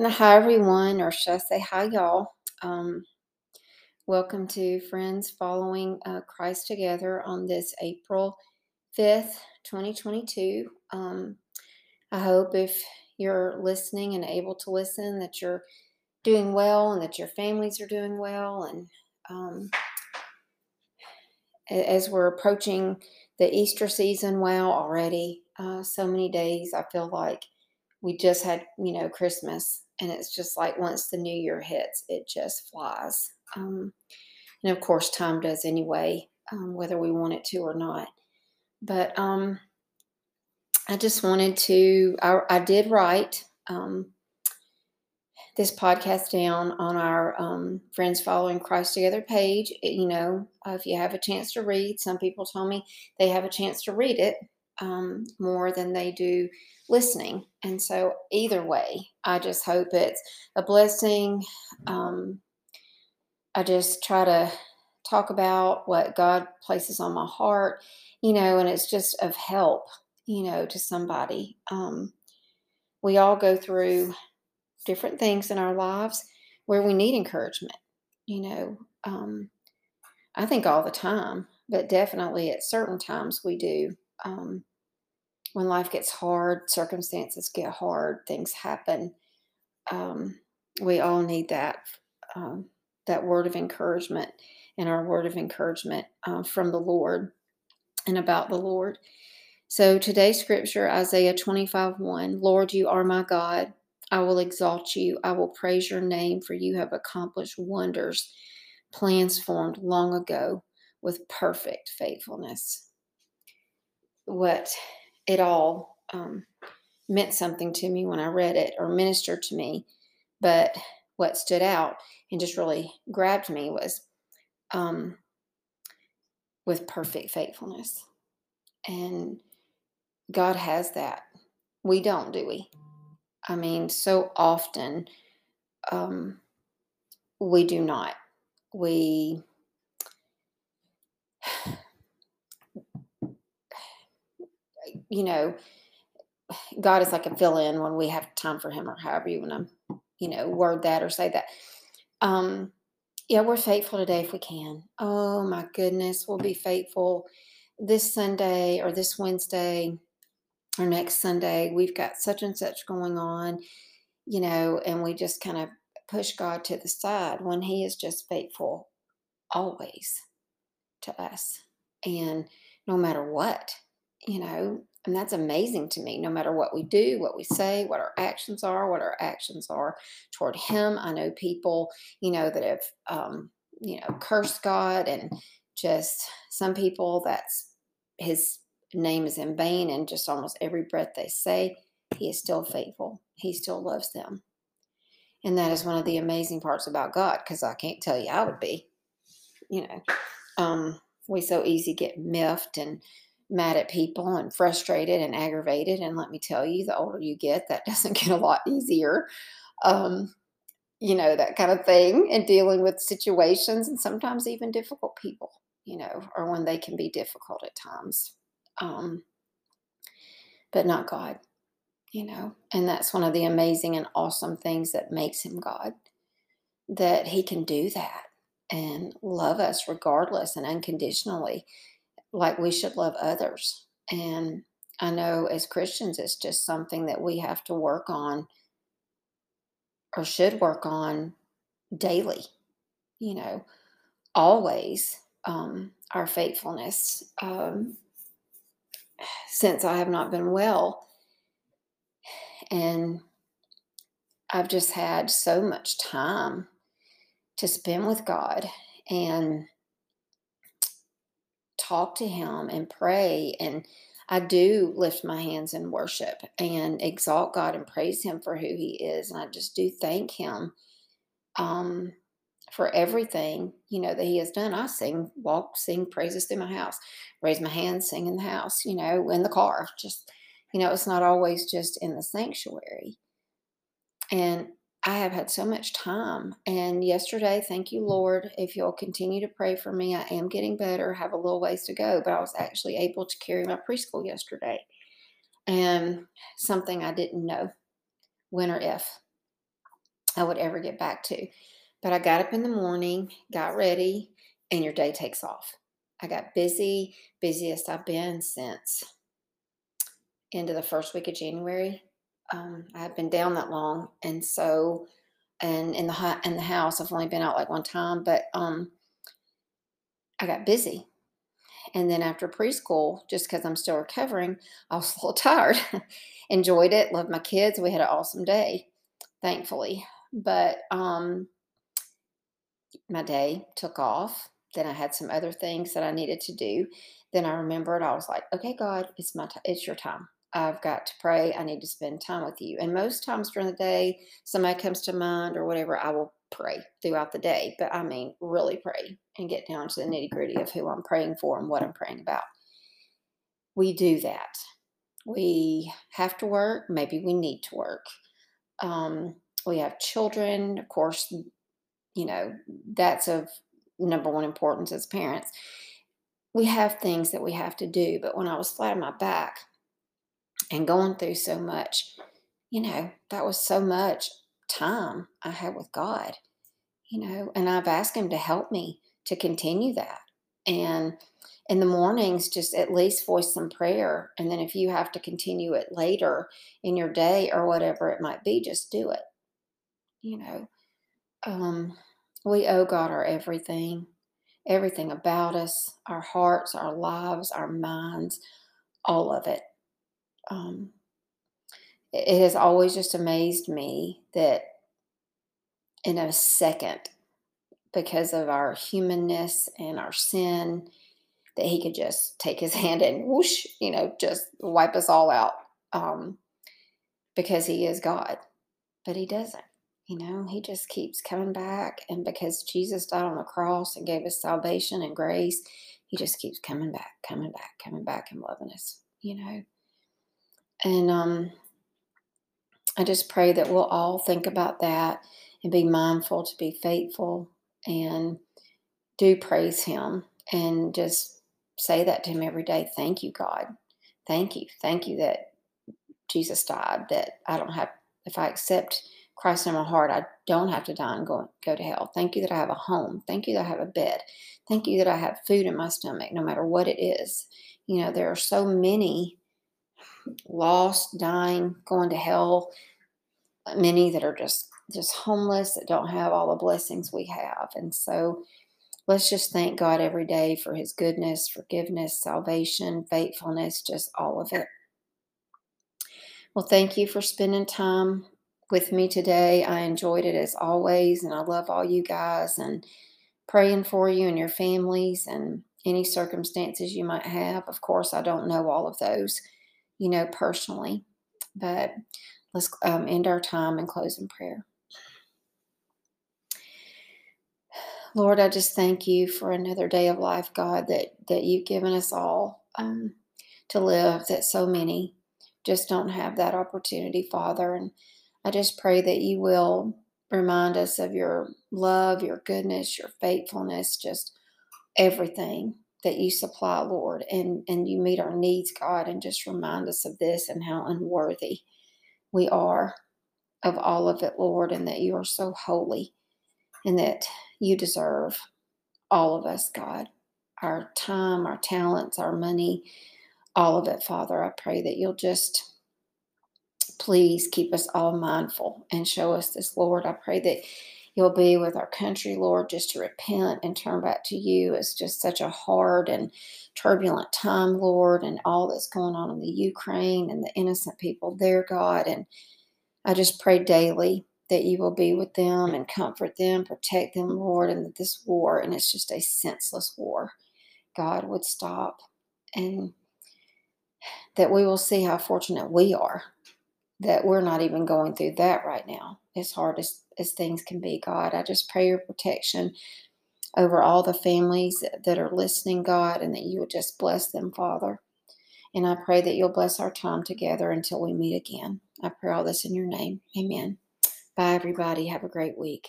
Hi, everyone, or should I say hi, y'all? Um, welcome to Friends Following uh, Christ Together on this April 5th, 2022. Um, I hope if you're listening and able to listen that you're doing well and that your families are doing well. And um, as we're approaching the Easter season, wow, already uh, so many days, I feel like we just had, you know, Christmas and it's just like once the new year hits, it just flies. Um, and of course, time does anyway, um, whether we want it to or not. But um, I just wanted to, I, I did write um, this podcast down on our um, Friends Following Christ Together page. It, you know, uh, if you have a chance to read, some people told me they have a chance to read it um, more than they do listening. And so, either way, I just hope it's a blessing. Um, I just try to talk about what God places on my heart, you know, and it's just of help, you know, to somebody. Um, we all go through different things in our lives where we need encouragement, you know. Um, I think all the time, but definitely at certain times we do. Um, when life gets hard, circumstances get hard, things happen. Um, we all need that um, that word of encouragement and our word of encouragement uh, from the Lord and about the Lord. So today's scripture, Isaiah 25 1 Lord, you are my God. I will exalt you. I will praise your name, for you have accomplished wonders, plans formed long ago with perfect faithfulness. What it all um, meant something to me when I read it or ministered to me. But what stood out and just really grabbed me was um, with perfect faithfulness. And God has that. We don't, do we? I mean, so often um, we do not. We you know, God is like a fill in when we have time for Him, or however you want to, you know, word that or say that. Um, yeah, we're faithful today if we can. Oh my goodness, we'll be faithful this Sunday or this Wednesday or next Sunday. We've got such and such going on, you know, and we just kind of push God to the side when He is just faithful always to us. And no matter what, you know, and that's amazing to me, no matter what we do, what we say, what our actions are, what our actions are toward Him. I know people, you know, that have, um, you know, cursed God and just some people that's His name is in vain and just almost every breath they say, He is still faithful. He still loves them. And that is one of the amazing parts about God because I can't tell you I would be, you know. Um, we so easy get miffed and mad at people and frustrated and aggravated. And let me tell you, the older you get, that doesn't get a lot easier. Um, you know, that kind of thing, and dealing with situations and sometimes even difficult people, you know, or when they can be difficult at times. Um, but not God, you know, and that's one of the amazing and awesome things that makes him God, that he can do that and love us regardless and unconditionally like we should love others. And I know as Christians, it's just something that we have to work on or should work on daily, you know, always um, our faithfulness. Um, since I have not been well, and I've just had so much time to spend with God and talk to him and pray and I do lift my hands in worship and exalt God and praise him for who he is and I just do thank him um for everything you know that he has done. I sing walk sing praises through my house raise my hands sing in the house you know in the car just you know it's not always just in the sanctuary. And I have had so much time. And yesterday, thank you, Lord. If you'll continue to pray for me, I am getting better, have a little ways to go, but I was actually able to carry my preschool yesterday. And something I didn't know when or if. I would ever get back to. But I got up in the morning, got ready, and your day takes off. I got busy, busiest I've been since into the first week of January. Um, I had been down that long, and so, and in the in the house, I've only been out like one time, but um, I got busy. And then after preschool, just because I'm still recovering, I was a little tired. Enjoyed it, loved my kids. We had an awesome day, thankfully. But um, my day took off. Then I had some other things that I needed to do. Then I remembered I was like, okay, God, it's my t- it's your time. I've got to pray. I need to spend time with you. And most times during the day, somebody comes to mind or whatever, I will pray throughout the day. But I mean, really pray and get down to the nitty gritty of who I'm praying for and what I'm praying about. We do that. We have to work. Maybe we need to work. Um, we have children. Of course, you know, that's of number one importance as parents. We have things that we have to do. But when I was flat on my back, and going through so much, you know, that was so much time I had with God, you know, and I've asked Him to help me to continue that. And in the mornings, just at least voice some prayer. And then if you have to continue it later in your day or whatever it might be, just do it. You know, um, we owe God our everything, everything about us, our hearts, our lives, our minds, all of it um, it has always just amazed me that in a second, because of our humanness and our sin, that he could just take his hand and whoosh, you know, just wipe us all out um, because he is God. But he doesn't. You know, he just keeps coming back. And because Jesus died on the cross and gave us salvation and grace, he just keeps coming back, coming back, coming back and loving us, you know. And um, I just pray that we'll all think about that and be mindful to be faithful and do praise Him and just say that to Him every day. Thank you, God. Thank you. Thank you that Jesus died, that I don't have, if I accept Christ in my heart, I don't have to die and go, go to hell. Thank you that I have a home. Thank you that I have a bed. Thank you that I have food in my stomach, no matter what it is. You know, there are so many lost, dying, going to hell, many that are just just homeless that don't have all the blessings we have. And so let's just thank God every day for his goodness, forgiveness, salvation, faithfulness, just all of it. Well, thank you for spending time with me today. I enjoyed it as always, and I love all you guys and praying for you and your families and any circumstances you might have. Of course, I don't know all of those you know, personally. But let's um, end our time and close in prayer. Lord, I just thank you for another day of life, God, that, that you've given us all um, to live, that so many just don't have that opportunity, Father. And I just pray that you will remind us of your love, your goodness, your faithfulness, just everything that you supply, Lord, and, and you meet our needs, God, and just remind us of this and how unworthy we are of all of it, Lord, and that you are so holy and that you deserve all of us, God. Our time, our talents, our money, all of it, Father. I pray that you'll just please keep us all mindful and show us this, Lord. I pray that you'll be with our country, Lord, just to repent and turn back to you. It's just such a hard and turbulent time, Lord, and all that's going on in the Ukraine and the innocent people there, God. And I just pray daily that you will be with them and comfort them, protect them, Lord, and that this war, and it's just a senseless war, God would stop. And that we will see how fortunate we are that we're not even going through that right now, as hard as, as things can be, God. I just pray your protection over all the families that are listening, God, and that you would just bless them, Father. And I pray that you'll bless our time together until we meet again. I pray all this in your name. Amen. Bye, everybody. Have a great week.